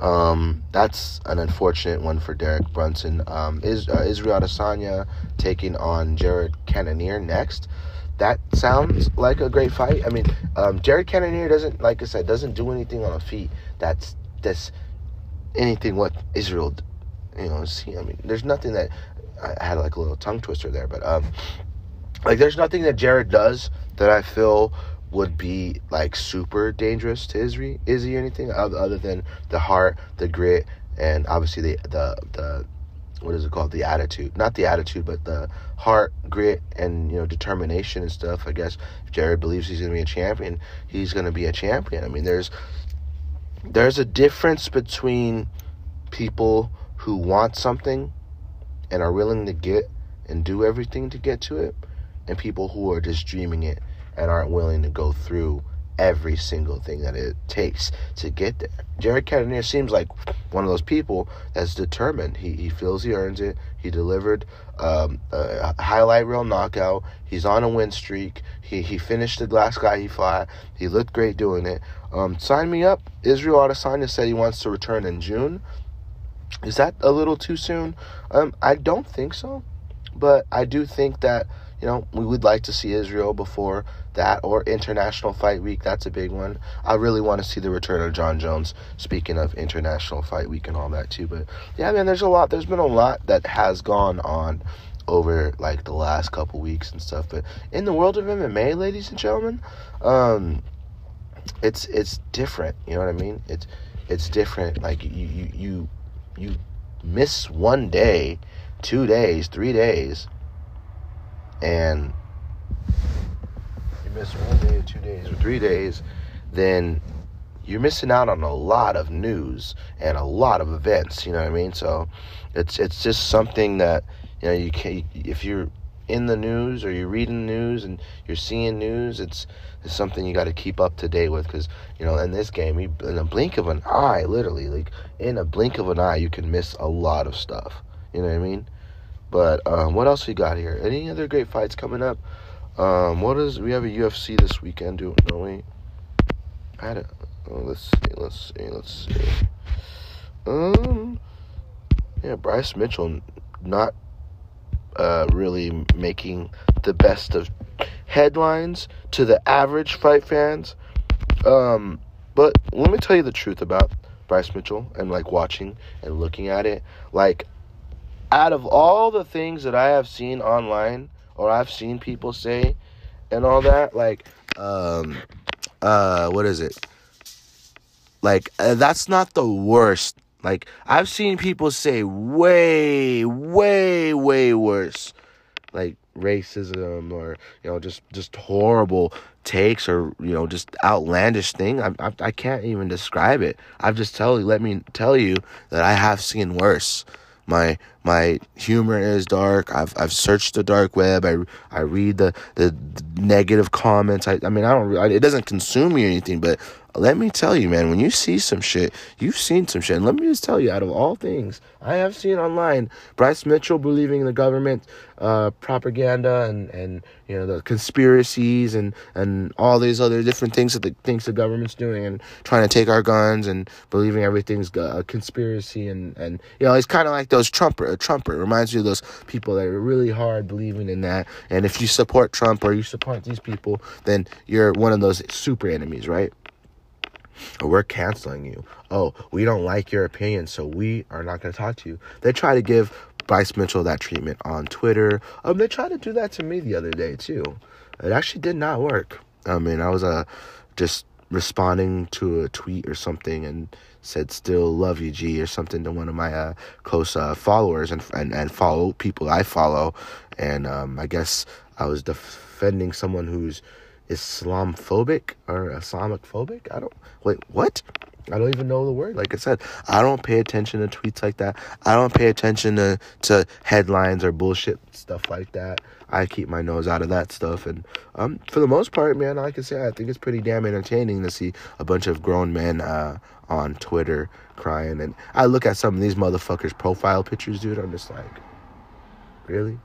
Speaker 1: Um, that's an unfortunate one for Derek Brunson. Um, is uh, Israel Adesanya taking on Jared Cannonier next? That sounds like a great fight. I mean, um, Jared Cannonier doesn't, like I said, doesn't do anything on the feet that's that's anything what Israel, you know. See, I mean, there's nothing that I had like a little tongue twister there, but um, like there's nothing that Jared does that I feel would be like super dangerous to Izzy, Izzy or anything other, other than the heart, the grit, and obviously the the the what is it called? The attitude. Not the attitude but the heart grit and you know determination and stuff. I guess if jared believes he's going to be a champion he's going to be a champion. I mean there's there's a difference between people who want something and are willing to get and do everything to get to it and people who are just dreaming it and aren't willing to go through every single thing that it takes to get there. Jared Cannonier seems like one of those people that's determined. He, he feels he earns it. He delivered um, a highlight reel knockout. He's on a win streak. He, he finished the last guy he fought. He looked great doing it. Um, sign me up. Israel Adesanya said he wants to return in June. Is that a little too soon? Um, I don't think so. But I do think that you know, we would like to see Israel before that or International Fight Week. That's a big one. I really want to see the return of Jon Jones. Speaking of International Fight Week and all that too, but yeah, man, there's a lot. There's been a lot that has gone on over like the last couple weeks and stuff. But in the world of MMA, ladies and gentlemen, um, it's it's different. You know what I mean? It's it's different. Like you you you you miss one day, two days, three days and you miss one day, or two days, or three days, then you're missing out on a lot of news and a lot of events. You know what I mean? So it's it's just something that you know you can if you're in the news or you're reading news and you're seeing news, it's it's something you got to keep up to date with because you know in this game, you, in a blink of an eye, literally, like in a blink of an eye, you can miss a lot of stuff. You know what I mean? But um, what else we got here? Any other great fights coming up? Um, what is we have a UFC this weekend? Do we? I had a, oh, let's see, let's see, let's see. Um, yeah, Bryce Mitchell not uh, really making the best of headlines to the average fight fans. Um, but let me tell you the truth about Bryce Mitchell and like watching and looking at it. Like out of all the things that I have seen online or I've seen people say and all that, like, um, uh, what is it? Like, uh, that's not the worst. Like, I've seen people say way, way, way worse. Like, racism or, you know, just, just horrible takes or, you know, just outlandish thing. I, I, I can't even describe it. I've just tell you, let me tell you that I have seen worse. My my humor is dark. I've I've searched the dark web. I I read the the negative comments. I, I mean, I don't. I, it doesn't consume me or anything, but let me tell you, man, when you see some shit, you've seen some shit. And let me just tell you, out of all things, I have seen online Bryce Mitchell believing in the government uh, propaganda and, and you know the conspiracies and, and all these other different things that the things the government's doing and trying to take our guns and believing everything's a conspiracy and, and you know it's kind of like those Trumper a Trumper it reminds you of those people that are really hard believing in that. And if you support Trump or you support these people then you're one of those super enemies right or we're canceling you. Oh, we don't like your opinion, so we are not going to talk to you. They try to give Bryce Mitchell that treatment on Twitter. Um, they tried to do that to me the other day too. It actually did not work. I mean, I was uh, just responding to a tweet or something and said "still love you, G" or something to one of my uh, close uh, followers and, and and follow people I follow, and um, I guess I was defending someone who's Islamophobic or Islamic phobic. I don't wait. What? I don't even know the word. Like I said, I don't pay attention to tweets like that. I don't pay attention to, to headlines or bullshit stuff like that. I keep my nose out of that stuff. And um, for the most part, man, I can say I think it's pretty damn entertaining to see a bunch of grown men uh, on Twitter crying. And I look at some of these motherfuckers' profile pictures, dude. I'm just like, really?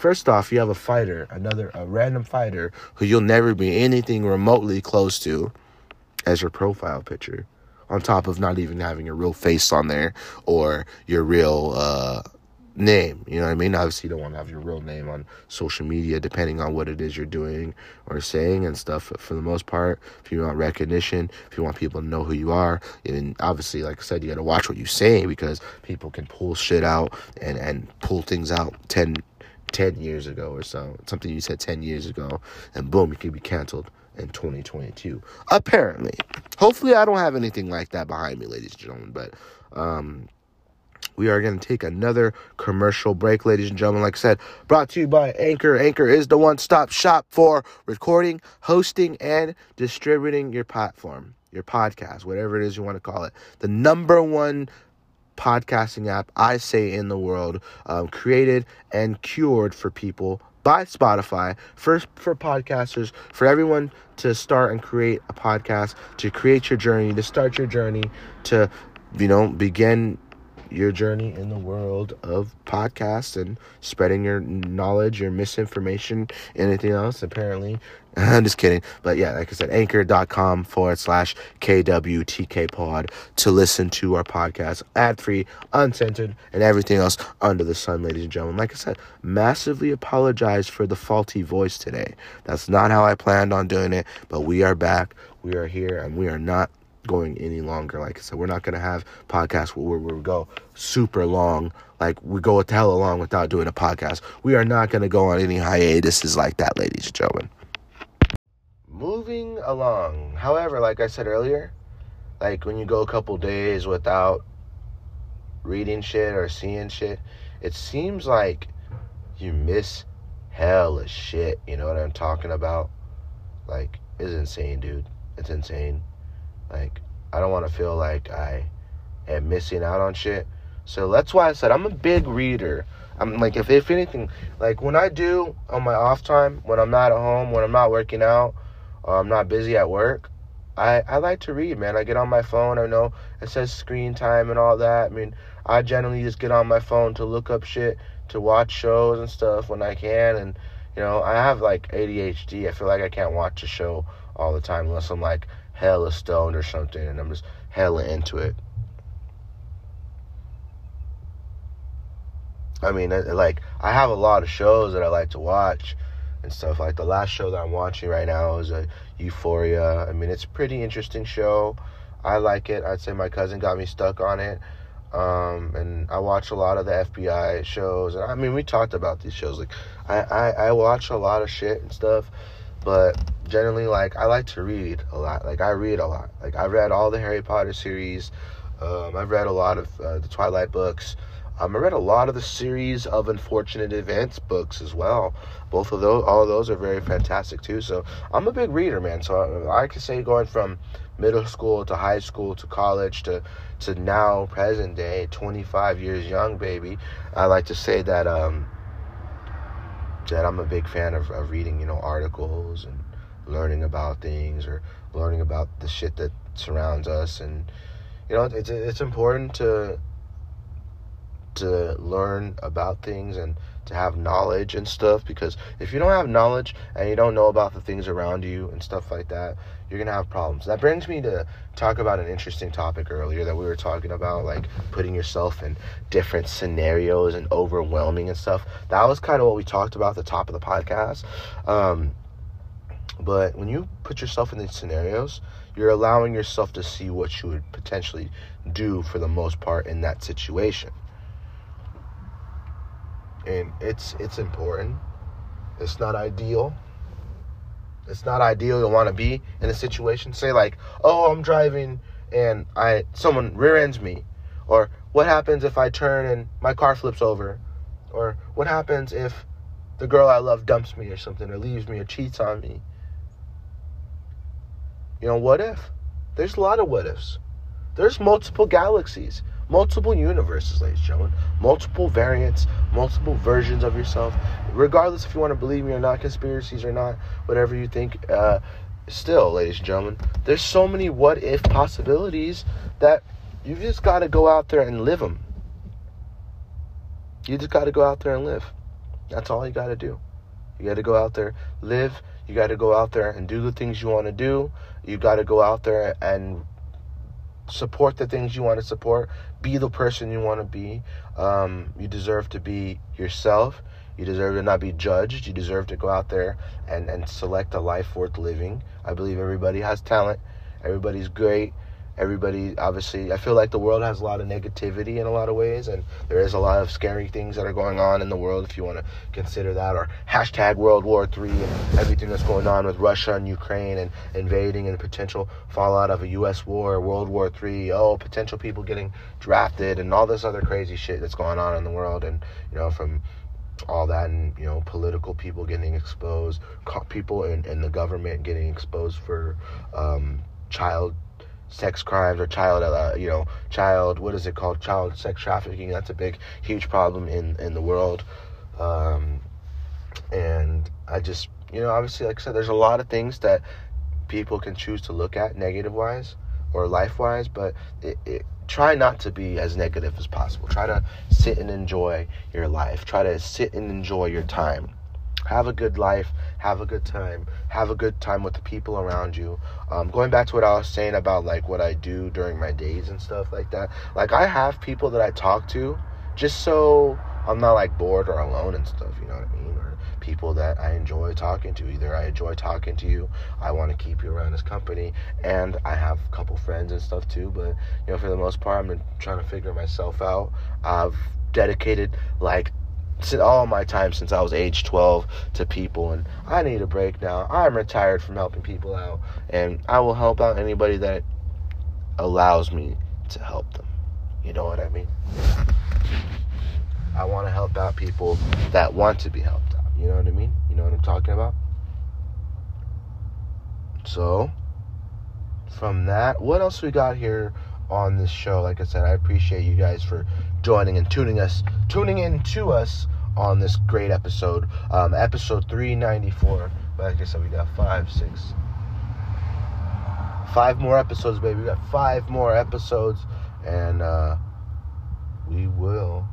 Speaker 1: First off, you have a fighter, another a random fighter who you'll never be anything remotely close to as your profile picture. On top of not even having your real face on there or your real uh, name. You know what I mean? Obviously, you don't want to have your real name on social media, depending on what it is you're doing or saying and stuff. But for the most part, if you want recognition, if you want people to know who you are, and obviously, like I said, you got to watch what you say because people can pull shit out and and pull things out ten 10 years ago or so, something you said 10 years ago, and boom, you could be canceled in 2022. Apparently. Hopefully, I don't have anything like that behind me, ladies and gentlemen, but, um, we are going to take another commercial break, ladies and gentlemen. Like I said, brought to you by Anchor. Anchor is the one stop shop for recording, hosting, and distributing your platform, your podcast, whatever it is you want to call it. The number one podcasting app, I say, in the world, um, created and cured for people by Spotify first for podcasters for everyone to start and create a podcast to create your journey to start your journey to you know begin your journey in the world of podcasts and spreading your knowledge, your misinformation, anything else, apparently. I'm just kidding. But yeah, like I said, anchor.com forward slash KWTK pod to listen to our podcast ad free, uncensored, and everything else under the sun, ladies and gentlemen. Like I said, massively apologize for the faulty voice today. That's not how I planned on doing it, but we are back. We are here, and we are not going any longer. Like I said, we're not gonna have podcasts where, we go super long, like we go a hell long without doing a podcast. We are not gonna go on any hiatuses like that, ladies and gentlemen. Moving along. However, like I said earlier, like when you go a couple days without reading shit or seeing shit, it seems like you miss hell of shit. You know what I'm talking about? Like, it's insane, dude. It's insane. Like, I don't want to feel like I am missing out on shit. So that's why I said I'm a big reader. I'm like, if, if anything, like when I do on my off time, when I'm not at home, when I'm not working out, or I'm not busy at work, I, I like to read, man. I get on my phone. I know it says screen time and all that. I mean, I generally just get on my phone to look up shit, to watch shows and stuff when I can. And, you know, I have like ADHD. I feel like I can't watch a show all the time unless I'm like hella stoned or something, and I'm just hella into it. I mean, like, I have a lot of shows that I like to watch and stuff. Like, the last show that I'm watching right now is a Euphoria. I mean, it's a pretty interesting show. I like it. I'd say my cousin got me stuck on it. Um, and I watch a lot of the FBI shows. And I mean, we talked about these shows. Like, I, I, I watch a lot of shit and stuff. But generally like I like to read a lot. Like I read a lot. Like I read all the Harry Potter series. Um, I've read a lot of uh, the Twilight books. Um, I read a lot of the series of Unfortunate Events books as well. Both of those, all of those are very fantastic too. So I'm a big reader, man. So I, I can say going from middle school to high school to college to to now present day, 25 years young, baby. I like to say that um, that I'm a big fan of, of reading, you know, articles and learning about things or learning about the shit that surrounds us. And you know it's it's important to to learn about things and to have knowledge and stuff because if you don't have knowledge and you don't know about the things around you and stuff like that you're gonna have problems. That brings me to talk about an interesting topic earlier that we were talking about like putting yourself in different scenarios and overwhelming and stuff. That was kind of what we talked about at the top of the podcast. Um, but when you put yourself in these scenarios, you're allowing yourself to see what you would potentially do for the most part in that situation. And it's it's important. It's not ideal. It's not ideal to want to be in a situation. Say like, oh, I'm driving and I someone rear ends me, or what happens if I turn and my car flips over, or what happens if the girl I love dumps me or something, or leaves me, or cheats on me you know, what if? There's a lot of what ifs. There's multiple galaxies, multiple universes, ladies and gentlemen, multiple variants, multiple versions of yourself. Regardless if you want to believe me or not, conspiracies or not, whatever you think, uh, still, ladies and gentlemen, there's so many what if possibilities that you just got to go out there and live them. You just got to go out there and live. That's all you got to do. You got to go out there, live. You got to go out there and do the things you want to do. You got to go out there and support the things you want to support. Be the person you want to be. Um, you deserve to be yourself. You deserve to not be judged. You deserve to go out there and, and select a life worth living. I believe everybody has talent. Everybody's great everybody obviously i feel like the world has a lot of negativity in a lot of ways and there is a lot of scary things that are going on in the world if you want to consider that or hashtag world war three and everything that's going on with russia and ukraine and invading and potential fallout of a us war world war three oh potential people getting drafted and all this other crazy shit that's going on in the world and you know from all that and you know political people getting exposed people in, the government getting exposed for um, child sex crimes or child, uh, you know, child, what is it called? Child sex trafficking. That's a big, huge problem in, in the world. Um, and I just, you know, obviously, like I said, there's a lot of things that people can choose to look at negative wise or life wise, but it, it, try not to be as negative as possible. Try to sit and enjoy your life. Try to sit and enjoy your time have a good life, have a good time, have a good time with the people around you. Um, going back to what I was saying about like what I do during my days and stuff like that. Like I have people that I talk to just so I'm not like bored or alone and stuff. You know what I mean? Or people that I enjoy talking to. Either I enjoy talking to you, I want to keep you around as company, and I have a couple friends and stuff too. But you know, for the most part, I'm trying to figure myself out. I've dedicated like all my time since I was age 12 to people, and I need a break now. I'm retired from helping people out, and I will help out anybody that allows me to help them. You know what I mean? I want to help out people that want to be helped out. You know what I mean? You know what I'm talking about? So, from that, what else we got here on this show? Like I said, I appreciate you guys for joining and tuning us, tuning in to us on this great episode. Um, episode 394. Like I said, we got five, six, five more episodes, baby. We got five more episodes, and uh, we will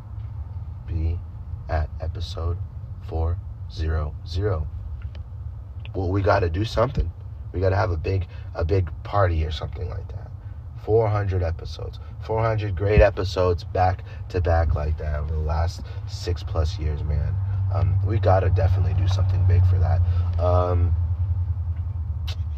Speaker 1: be at episode 400. Well, we got to do something. We got to have a big, a big party or something like that. 400 episodes. 400 great episodes back to back like that over the last six plus years, man. Um, we gotta definitely do something big for that. Um,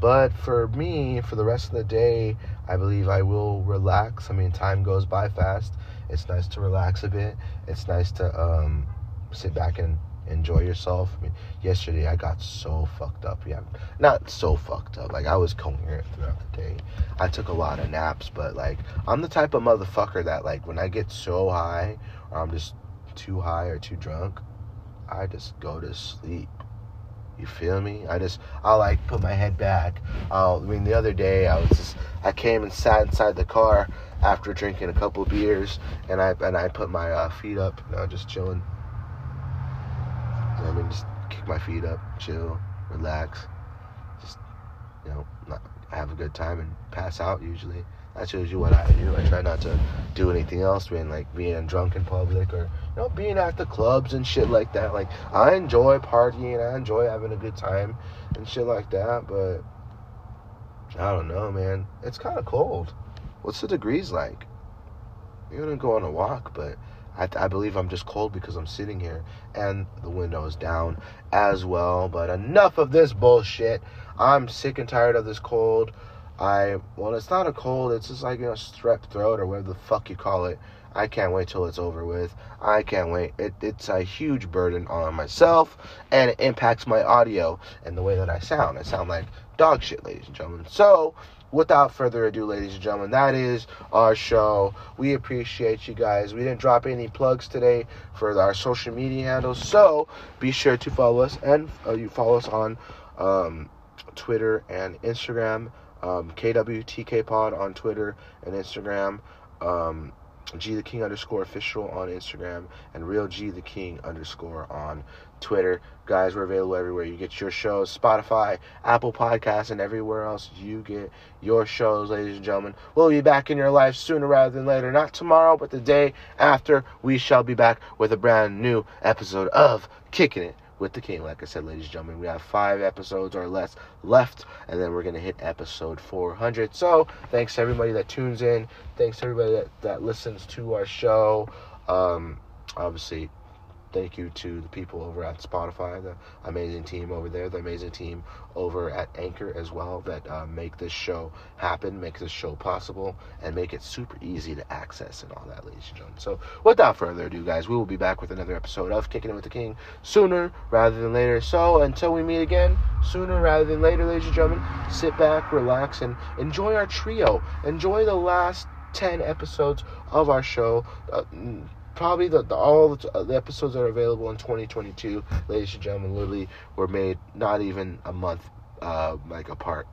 Speaker 1: but for me, for the rest of the day, I believe I will relax. I mean, time goes by fast. It's nice to relax a bit. It's nice to um, sit back and enjoy yourself. I mean, yesterday I got so fucked up. Yeah, not so fucked up. Like I was coherent throughout the day. I took a lot of naps, but like I'm the type of motherfucker that like when I get so high or I'm just too high or too drunk, I just go to sleep. You feel me? I just I'll like put my head back. I mean the other day I was just I came and sat inside the car after drinking a couple beers and I and I put my uh, feet up, you know, just chilling I my feet up, chill, relax, just you know, not, have a good time and pass out. Usually, that's usually what I do. I try not to do anything else, being like being drunk in public or you know being at the clubs and shit like that. Like I enjoy partying, I enjoy having a good time and shit like that, but I don't know, man. It's kind of cold. What's the degrees like? You're gonna go on a walk, but I, I believe I'm just cold because I'm sitting here and the window is down as well. But enough of this bullshit. I'm sick and tired of this cold. I well, it's not a cold. It's just like you know strep throat or whatever the fuck you call it. I can't wait till it's over with. I can't wait. It, it's a huge burden on myself, and it impacts my audio and the way that I sound. I sound like dog shit, ladies and gentlemen. So without further ado, ladies and gentlemen, that is our show. We appreciate you guys. We didn't drop any plugs today for our social media handles, so be sure to follow us and uh, you follow us on um, Twitter and Instagram. Um, KWTK Pod on Twitter and Instagram. Um, G the King underscore official on Instagram and Real G the King underscore on Twitter. Guys, we're available everywhere. You get your shows, Spotify, Apple Podcasts, and everywhere else you get your shows, ladies and gentlemen. We'll be back in your life sooner rather than later. Not tomorrow, but the day after. We shall be back with a brand new episode of Kicking It with the King. Like I said, ladies and gentlemen, we have five episodes or less left, and then we're going to hit episode 400. So, thanks to everybody that tunes in. Thanks to everybody that, that listens to our show. Um, obviously, thank you to the people over at Spotify, the amazing team over there, the amazing team over at Anchor as well that uh, make this show happen, make this show possible, and make it super easy to access and all that, ladies and gentlemen. So, without further ado, guys, we will be back with another episode of Kicking It with the King sooner rather than later. So, until we meet again, sooner rather than later, ladies and gentlemen, sit back, relax, and enjoy our trio. Enjoy the last 10 episodes of our show. Uh, probably the, the all the, uh, the, episodes that are available in 2022, ladies and gentlemen, literally were made not even a month uh, like apart.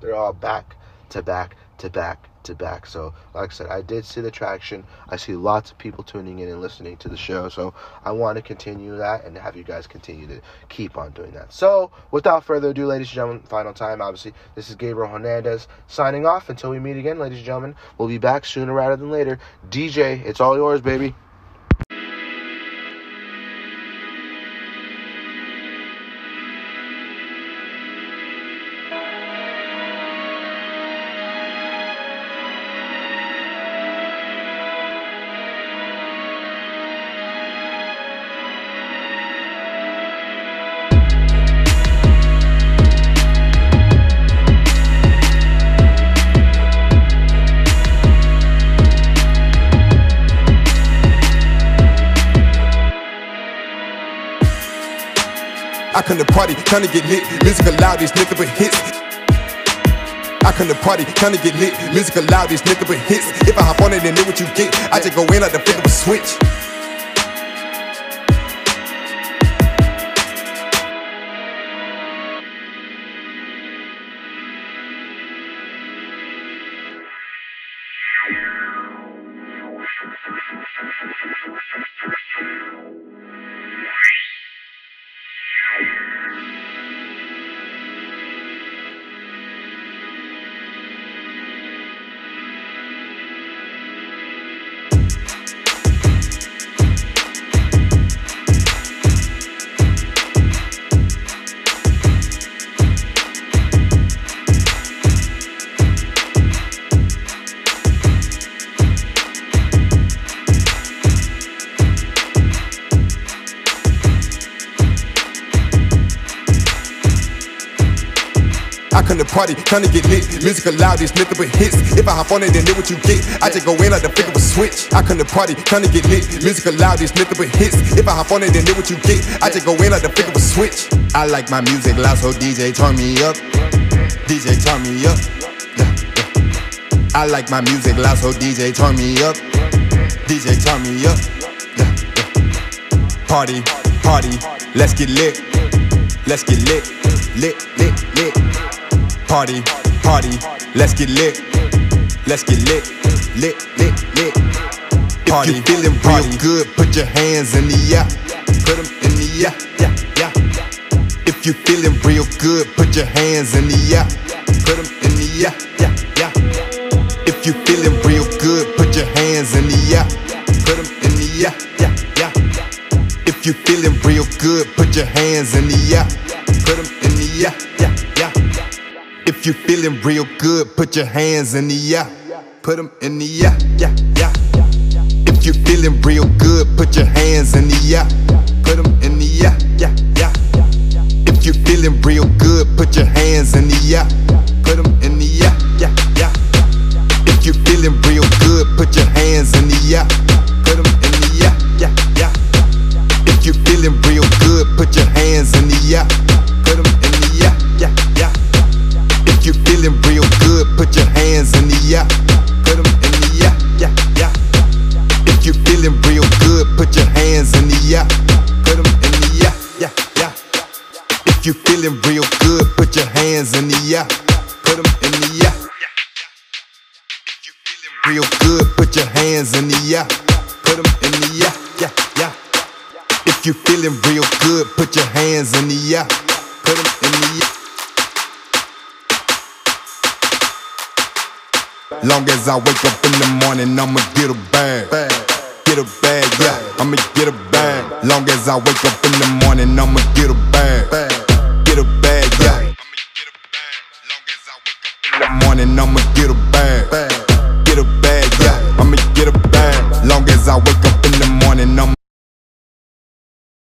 Speaker 1: They're all back to back to back to back. So, like I said, I did see the traction. I see lots of people tuning in and listening to the show. So, I want to continue that and have you guys continue to keep on doing that. So, without further ado, ladies and gentlemen, final time, obviously, this is Gabriel Hernandez signing off. Until we meet again, ladies and gentlemen, we'll be back sooner rather than later. DJ, it's all yours, baby.
Speaker 2: I come to party, trying to get lit. Music loud, these nigga but hits. I come to party, trying to get lit. Music loud, these nigga but hits. If I hop on it and know what you get, I just go in like the flick of a switch. Party, trying to get lit. Music loud, these nothing but hits. If I hop on it, then know what you get. I just go in like the flick of a switch. I come to party, trying to get lit. Music loud, these nothing but hits. If I hop on it, then know what you get. I just go in like the flick of a switch. I like my music loud, so DJ turn me up. DJ turn me up. Yeah, yeah. I like my music loud, so DJ turn me up. DJ turn me up. Yeah, yeah. Party, party, let's get lit. Let's get lit, lit. Party, party, let's get lit. Let's get lit, lit, lit, lit. Party, if you feeling real good, put your hands in the air. Put them in the air, yeah, yeah. If you feeling real good, put your hands in the air. Put them in the air, yeah, yeah. If you feeling real good, put your hands in the air. Put them in the air, yeah, yeah. If you feeling real good, put your hands in the air. Put them in the air. If you're feeling real good, put your hands in the air. Put them in the air, yeah, yeah. If you're feeling real good, put your hands in the air. Put them in the air, yeah, yeah. If you're feeling real good, put your hands in the air. Put them in the air, yeah, yeah. If you feeling real good, put your hands in the air. Put them in the air, yeah, yeah. If you feeling real good, put your hands in the air. If you feeling real good, put your hands in the air. Put them in the air, yeah, yeah. If you feeling real good, put your hands in the air. Put them in the air, yeah, yeah. If you feeling real good, put your hands in the air. Put them in the air. If you feeling real good, put your hands in the air. Put them in the air, yeah, yeah. If you feeling real good, put your hands in the air. Put them in the air. Long as I wake up in the morning, I'ma get a bag. Get a bag, yeah, I'ma get a bag. Long as I wake up in the morning, I'ma get a bag. Get a bag, yeah. In the morning, I'ma get a bag. Get a bag, yeah. I'ma get a bag. Long as I wake up in the morning, I'ma